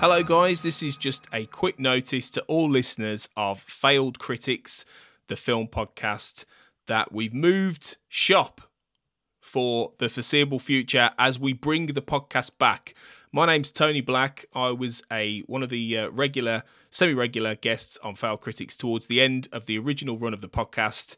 Hello, guys. This is just a quick notice to all listeners of Failed Critics, the film podcast, that we've moved shop for the foreseeable future as we bring the podcast back. My name's Tony Black. I was a one of the uh, regular, semi-regular guests on Failed Critics towards the end of the original run of the podcast,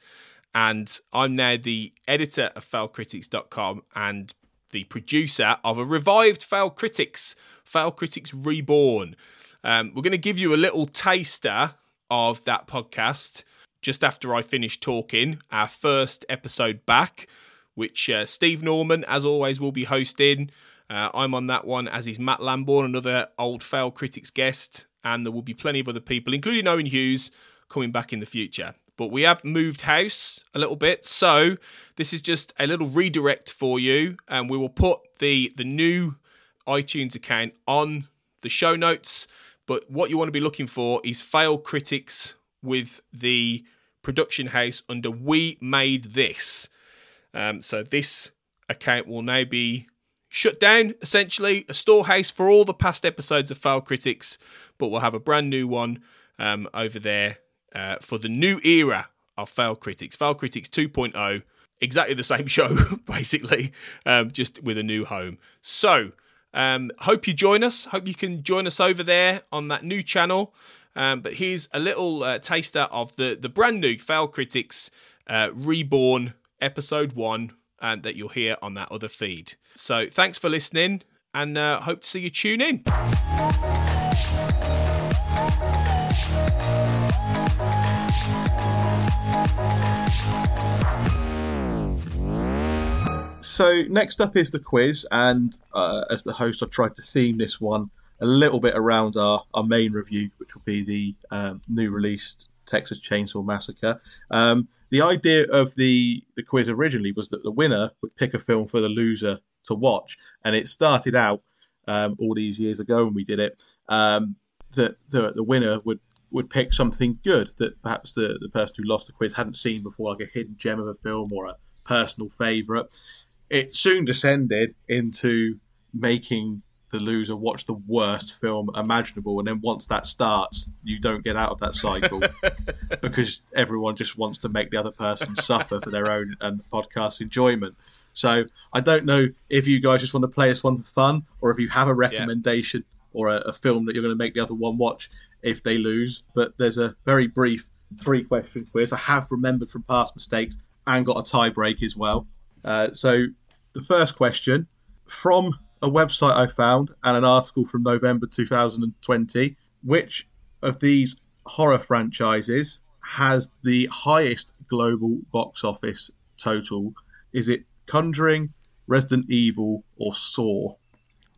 and I'm now the editor of FailedCritics.com and the producer of a revived Failed Critics Failed Critics Reborn. Um, we're going to give you a little taster of that podcast just after I finish talking. Our first episode back, which uh, Steve Norman, as always, will be hosting. Uh, I'm on that one, as is Matt Lamborn, another old fail Critics guest, and there will be plenty of other people, including Owen Hughes, coming back in the future. But we have moved house a little bit, so this is just a little redirect for you, and we will put the the new iTunes account on the show notes. But what you want to be looking for is fail critics with the production house under We Made This. Um, so this account will now be shut down, essentially, a storehouse for all the past episodes of Failed Critics, but we'll have a brand new one um, over there uh, for the new era of Failed Critics. Failed Critics 2.0, exactly the same show, basically, um, just with a new home. So, um, hope you join us. Hope you can join us over there on that new channel. Um, but here's a little uh, taster of the the brand new Failed Critics uh, Reborn episode one, and that you'll hear on that other feed. So thanks for listening, and uh, hope to see you tune in. So next up is the quiz, and uh, as the host, I've tried to theme this one a little bit around our, our main review, which will be the um, new released Texas Chainsaw Massacre. Um, the idea of the the quiz originally was that the winner would pick a film for the loser to watch, and it started out um, all these years ago when we did it um, that the the winner would would pick something good that perhaps the, the person who lost the quiz hadn't seen before, like a hidden gem of a film or a personal favourite. It soon descended into making the loser watch the worst film imaginable and then once that starts you don't get out of that cycle because everyone just wants to make the other person suffer for their own and podcast enjoyment. So i don't know if you guys just want to play this one for fun or if you have a recommendation yeah. or a, a film that you're going to make the other one watch if they lose but there's a very brief three question quiz. I have remembered from past mistakes and got a tie break as well. Uh, so the first question from a website I found and an article from November 2020, which of these horror franchises has the highest global box office total? Is it Conjuring, Resident Evil, or Saw?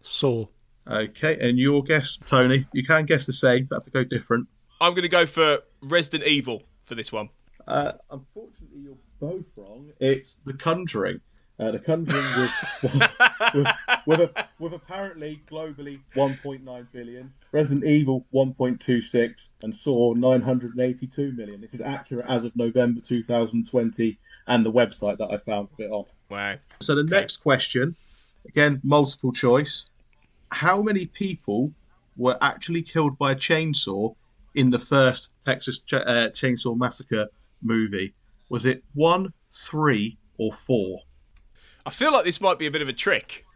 Saw. Okay, and your guess, Tony? You can guess the same, but have to go different. I'm going to go for Resident Evil for this one. Uh, unfortunately, you're both wrong. It's The Conjuring. Uh, the Conjuring with, with, with, with, apparently globally 1.9 billion, Resident Evil 1.26, and Saw 982 million. This is accurate as of November 2020, and the website that I found it on. Wow. So the okay. next question, again multiple choice: How many people were actually killed by a chainsaw in the first Texas Ch- uh, Chainsaw Massacre movie? Was it one, three, or four? I feel like this might be a bit of a trick,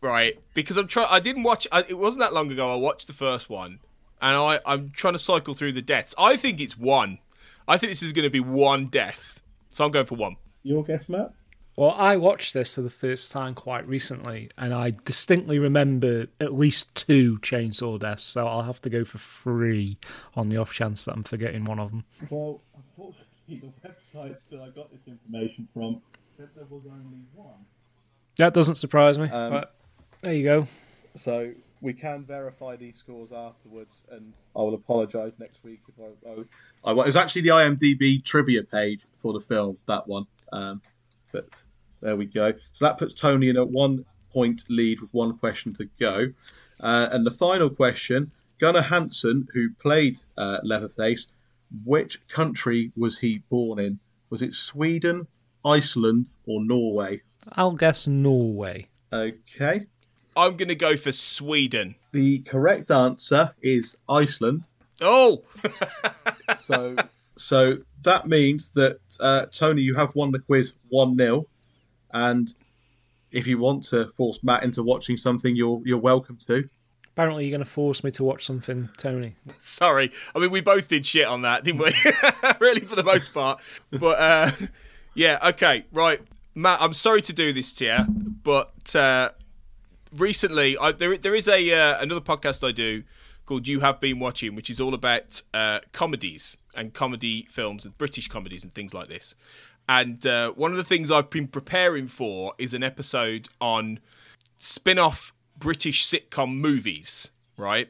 right? Because I'm trying. I didn't watch. I, it wasn't that long ago. I watched the first one, and I, I'm trying to cycle through the deaths. I think it's one. I think this is going to be one death. So I'm going for one. Your guess, Matt? Well, I watched this for the first time quite recently, and I distinctly remember at least two chainsaw deaths. So I'll have to go for three on the off chance that I'm forgetting one of them. Well, unfortunately, the website that I got this information from said there was only one. That doesn't surprise me, um, but there you go. So we can verify these scores afterwards, and I will apologise next week if I, I, I, It was actually the IMDb trivia page for the film that one, um, but there we go. So that puts Tony in a one point lead with one question to go. Uh, and the final question Gunnar Hansen, who played uh, Leatherface, which country was he born in? Was it Sweden, Iceland, or Norway? I'll guess Norway. Okay. I'm going to go for Sweden. The correct answer is Iceland. Oh, So, so that means that uh, Tony, you have won the quiz one 0 and if you want to force Matt into watching something, you're you're welcome to. Apparently, you're going to force me to watch something, Tony. sorry. I mean, we both did shit on that, didn't we? really, for the most part. But uh, yeah, okay, right, Matt. I'm sorry to do this to you, but uh, recently I, there there is a uh, another podcast I do called You Have Been Watching, which is all about uh, comedies and comedy films and British comedies and things like this. And uh, one of the things I've been preparing for is an episode on spin-off British sitcom movies, right?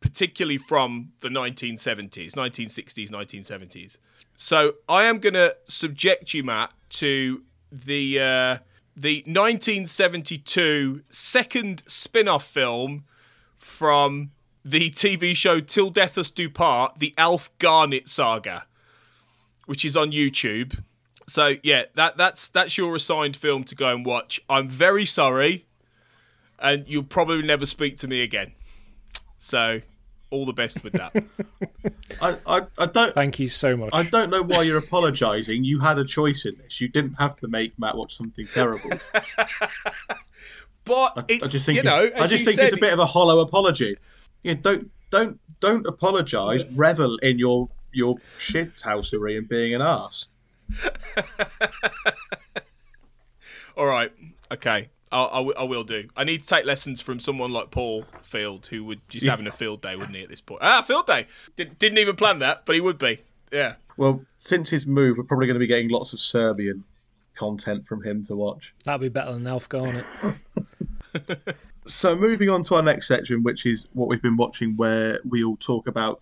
Particularly from the 1970s, 1960s, 1970s. So I am going to subject you, Matt, to the uh, the 1972 second spin-off film from the TV show Till Death Us Do Part, the Alf Garnett saga, which is on YouTube. So yeah, that that's that's your assigned film to go and watch. I'm very sorry, and you'll probably never speak to me again. So all the best with that. I, I, I don't Thank you so much. I don't know why you're apologising. You had a choice in this. You didn't have to make Matt watch something terrible. But I it's just think you know, I just you think it's a bit of a hollow apology. Yeah, don't don't don't apologise. Revel in your your shithousery and being an ass. All right, okay. I'll, I, w- I will do. I need to take lessons from someone like Paul Field, who would just having a field day, wouldn't he? At this point, ah, field day. Did, didn't even plan that, but he would be. Yeah. Well, since his move, we're probably going to be getting lots of Serbian content from him to watch. That'd be better than Alf it? So moving on to our next section, which is what we've been watching, where we all talk about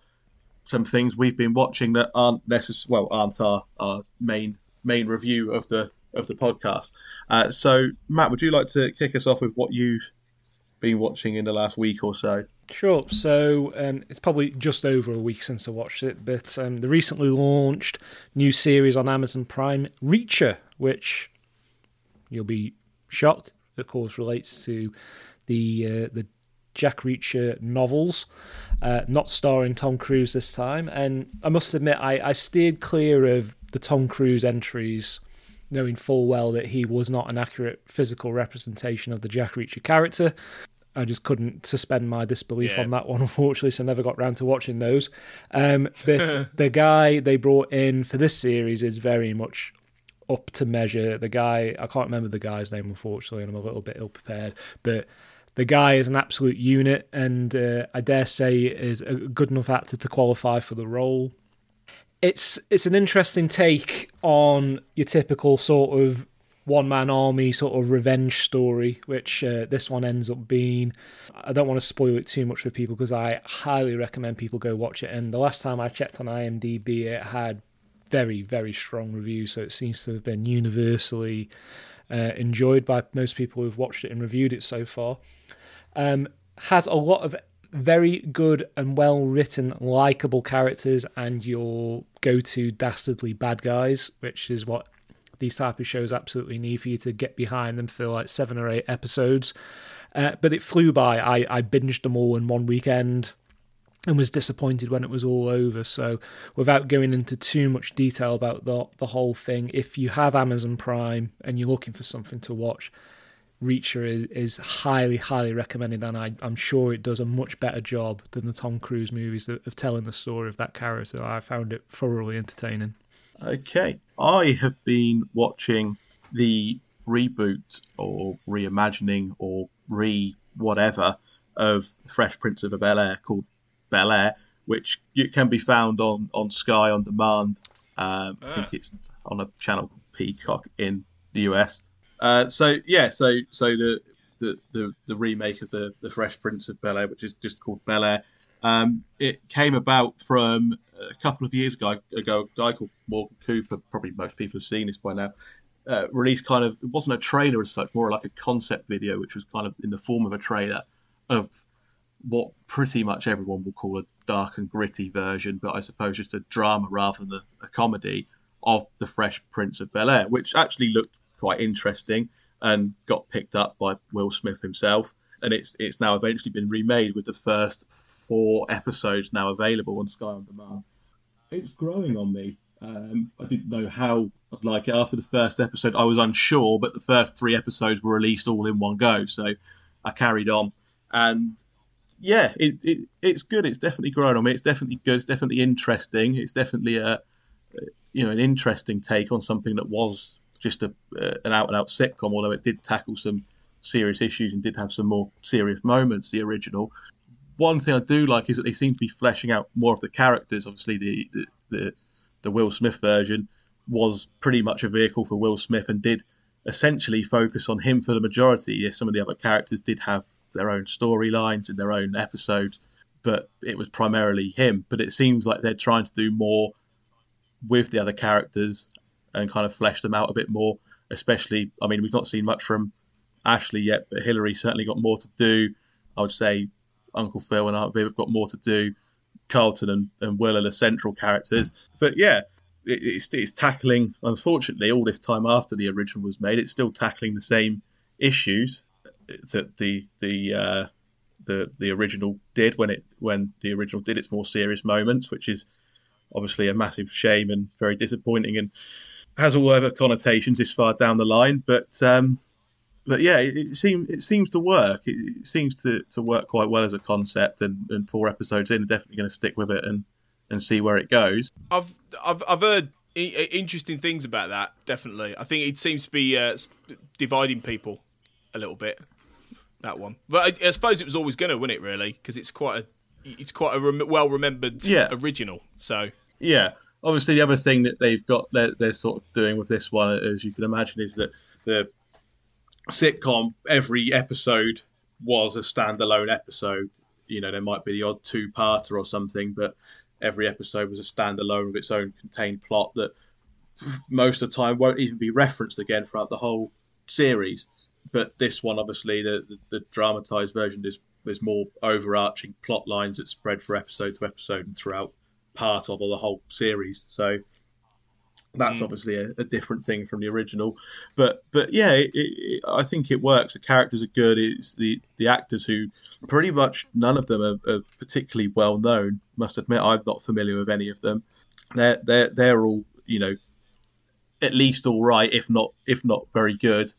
some things we've been watching that aren't necess- well aren't our, our main main review of the of the podcast. Uh, so Matt, would you like to kick us off with what you've been watching in the last week or so? Sure. So um, it's probably just over a week since I watched it, but um, the recently launched new series on Amazon Prime, Reacher, which you'll be shocked, of course, relates to the uh, the Jack Reacher novels, uh, not starring Tom Cruise this time. And I must admit, I, I steered clear of the Tom Cruise entries knowing full well that he was not an accurate physical representation of the Jack Reacher character. I just couldn't suspend my disbelief Yeah. on that one, unfortunately, so I never got round to watching those. Um, but the guy they brought in for this series is very much up to measure. The guy, I can't remember the guy's name, unfortunately, and I'm a little bit ill prepared, but the guy is an absolute unit, and uh, I dare say is a good enough actor to qualify for the role it's it's an interesting take on your typical sort of one man army sort of revenge story, which uh, this one ends up being. I don't want to spoil it too much for people because I highly recommend people go watch it. And the last time I checked on IMDb, it had very very strong reviews, so it seems to have been universally uh, enjoyed by most people who've watched it and reviewed it so far. Um, has a lot of very good and well written, likable characters, and your go to dastardly bad guys, which is what these type of shows absolutely need for you to get behind them for like seven or eight episodes. Uh, but it flew by. I, I binged them all in one weekend and was disappointed when it was all over. So, without going into too much detail about the the whole thing, if you have Amazon Prime and you're looking for something to watch, Reacher is, is highly, highly recommended, and I, I'm sure it does a much better job than the Tom Cruise movies of, of telling the story of that character. I found it thoroughly entertaining. Okay, I have been watching the reboot or reimagining or re whatever of Fresh Prince of Bel Air called Bel Air, which you can be found on on Sky on demand. Um, I think it's on a channel called Peacock in the US. Uh, so yeah, so so the the, the, the remake of the, the Fresh Prince of Bel Air, which is just called Bel Air, um, it came about from a couple of years ago. ago a guy called Morgan Cooper, probably most people have seen this by now, uh, released kind of, it wasn't a trailer as such, more like a concept video, which was kind of in the form of a trailer of what pretty much everyone will call a dark and gritty version, but I suppose just a drama rather than a, a comedy of the Fresh Prince of Bel Air, which actually looked quite interesting and got picked up by Will Smith himself. And it's it's now eventually been remade with the first four episodes now available on Sky on Demand. It's growing on me. Um, I didn't know how I'd like it after the first episode. I was unsure, but the first three episodes were released all in one go, so I carried on. And yeah, it, it it's good. It's definitely growing on me. It's definitely good. It's definitely interesting. It's definitely a you know an interesting take on something that was just a uh, an out and out sitcom, although it did tackle some serious issues and did have some more serious moments. The original. One thing I do like is that they seem to be fleshing out more of the characters. Obviously, the the, the, the Will Smith version was pretty much a vehicle for Will Smith and did essentially focus on him for the majority. Yes, some of the other characters did have their own storylines and their own episodes, but it was primarily him. But it seems like they're trying to do more with the other characters and kind of flesh them out a bit more. Especially, I mean, we've not seen much from Ashley yet, but Hillary certainly got more to do. I would say Uncle Phil and Aunt Viv have got more to do. Carlton and, and Will are the central characters. But yeah, it, it's, it's tackling, unfortunately, all this time after the original was made, it's still tackling the same issues that the the uh, the the original did when it when the original did its more serious moments, which is obviously a massive shame and very disappointing, and has all other connotations this far down the line. But um, but yeah, it, it seems it seems to work. It, it, seems to, to work quite well as a concept, and, and four episodes in, definitely going to stick with it and and see where it goes. I've I've I've heard interesting things about that. Definitely, I think it seems to be uh, dividing people a little bit that one. But I, I suppose it was always going to, win it? Really, because it's quite a it's quite a rem- well remembered yeah. original. So yeah, obviously the other thing that they've got they're, they're sort of doing with this one, as you can imagine, is that the sitcom every episode was a standalone episode. You know, there might be the odd two-parter or something, but every episode was a standalone with its own contained plot that most of the time won't even be referenced again throughout the whole series but this one, obviously, the, the, the dramatized version is there's more overarching plot lines that spread for episode to episode and throughout part of or the whole series. So that's mm. obviously a, a, different thing from the original. But but yeah, it, it, I think it works. The characters are good. It's the the actors who pretty much none of them are, are particularly well known. Must admit, I'm not familiar with any of them. They're they're they're all you know at least all right, if not if not very good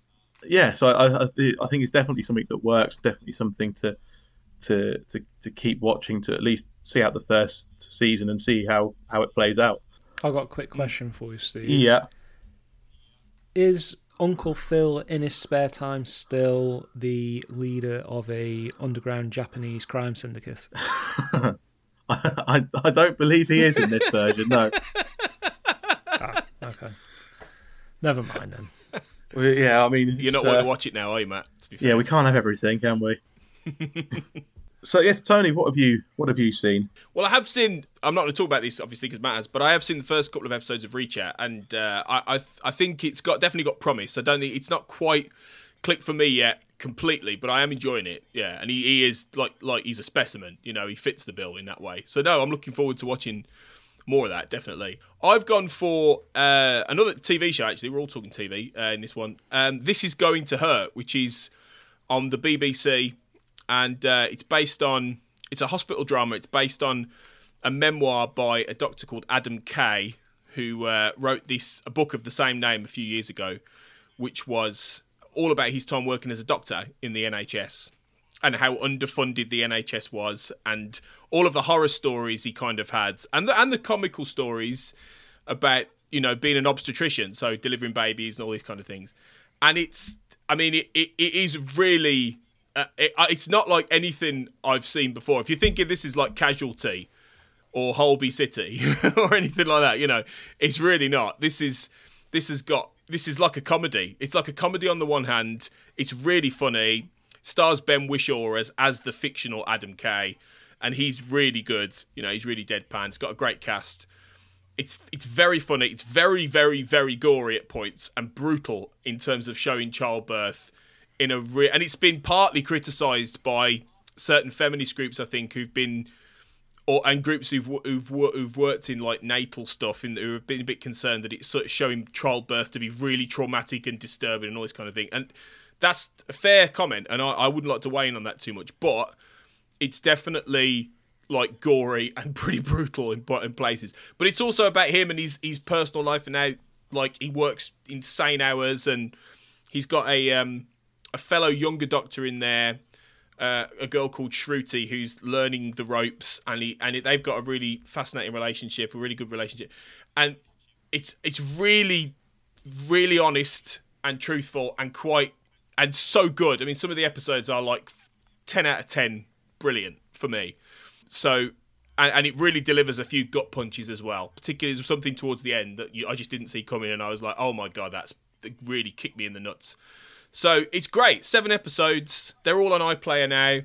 yeah, so I, I, I think it's definitely something that works. Definitely something to to to to keep watching to at least see out the first season and see how how it plays out. I've got a quick question for you, Steve. Yeah. Is Uncle Phil in his spare time still the leader of a underground Japanese crime syndicate? I, I don't believe he is in this version. No. Ah, okay. Never mind then. Well, yeah, I mean, you're not uh, to watch it now, are you, Matt? Yeah, we can't have everything, can we? so yes, Tony, what have you what have you seen? Well, I have seen. I'm not going to talk about this obviously because Matt has, but I have seen the first couple of episodes of Reacher, and uh, I I, I think it's got definitely got promise. I don't think it's not quite clicked for me yet completely, but I am enjoying it. Yeah, and he, he is like like he's a specimen. You know, he fits the bill in that way. So no, I'm looking forward to watching more of that, definitely. I've gone for uh, another TV show, actually. We're all talking TV uh, in this one. Um, this is Going to Hurt, which is on the BBC, and uh, it's based on, it's a hospital drama. It's based on a memoir by a doctor called Adam Kay, who uh, wrote this, a book of the same name a few years ago, which was all about his time working as a doctor in the NHS and how underfunded the NHS was, and all of the horror stories he kind of had, and the, and the comical stories about you know being an obstetrician, so delivering babies and all these kind of things. And it's, I mean, it, it, it is really, uh, it, uh, it's not like anything I've seen before. If you're thinking this is like Casualty or Holby City or anything like that, you know, it's really not. This is, this has got, this is like a comedy. It's like a comedy on the one hand. It's really funny stars Ben Whishaw as as the fictional Adam Kay, and he's really good. You know, he's really deadpan. It's got a great cast. It's it's very funny. It's very very very gory at points and brutal in terms of showing childbirth in a re- and it's been partly criticised by certain feminist groups, I think, who've been or and groups who've who've who've worked in like natal stuff and who have been a bit concerned that it's sort of showing childbirth to be really traumatic and disturbing and all this kind of thing. And that's a fair comment, and I, I wouldn't like to weigh in on that too much, but it's definitely like gory and pretty brutal in, in places. But it's also about him and his his personal life and how like he works insane hours and he's got a um a fellow younger doctor in there uh, a girl called Shruti who's learning the ropes, and he and they've got a really fascinating relationship, a really good relationship, and it's it's really really honest and truthful and quite and so good. I mean, some of the episodes are like ten out of ten, brilliant for me. So. And, and it really delivers a few gut punches as well. Particularly something towards the end that you, I just didn't see coming, and I was like, "Oh my god, that's really kicked me in the nuts." So it's great. Seven episodes. They're all on iPlayer now.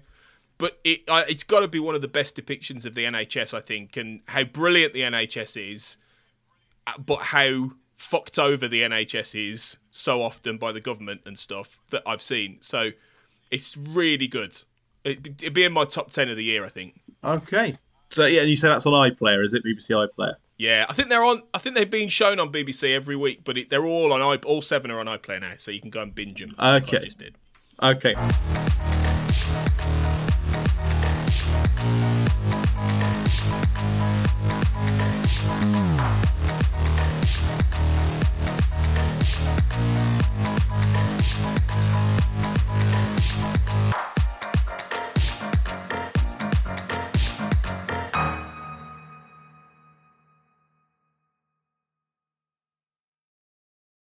But it, uh, it's got to be one of the best depictions of the NHS, I think, and how brilliant the NHS is, uh, but how fucked over the NHS is so often by the government and stuff that I've seen. So it's really good. It'd be in my top 10 of the year, I think. Okay. So, yeah, and you say that's on iPlayer, is it? BBC iPlayer? Yeah, I think they're on. I think they've been shown on BBC every week, but it, they're all on. I, all seven are on iPlayer now, so you can go and binge them. Okay. Like okay.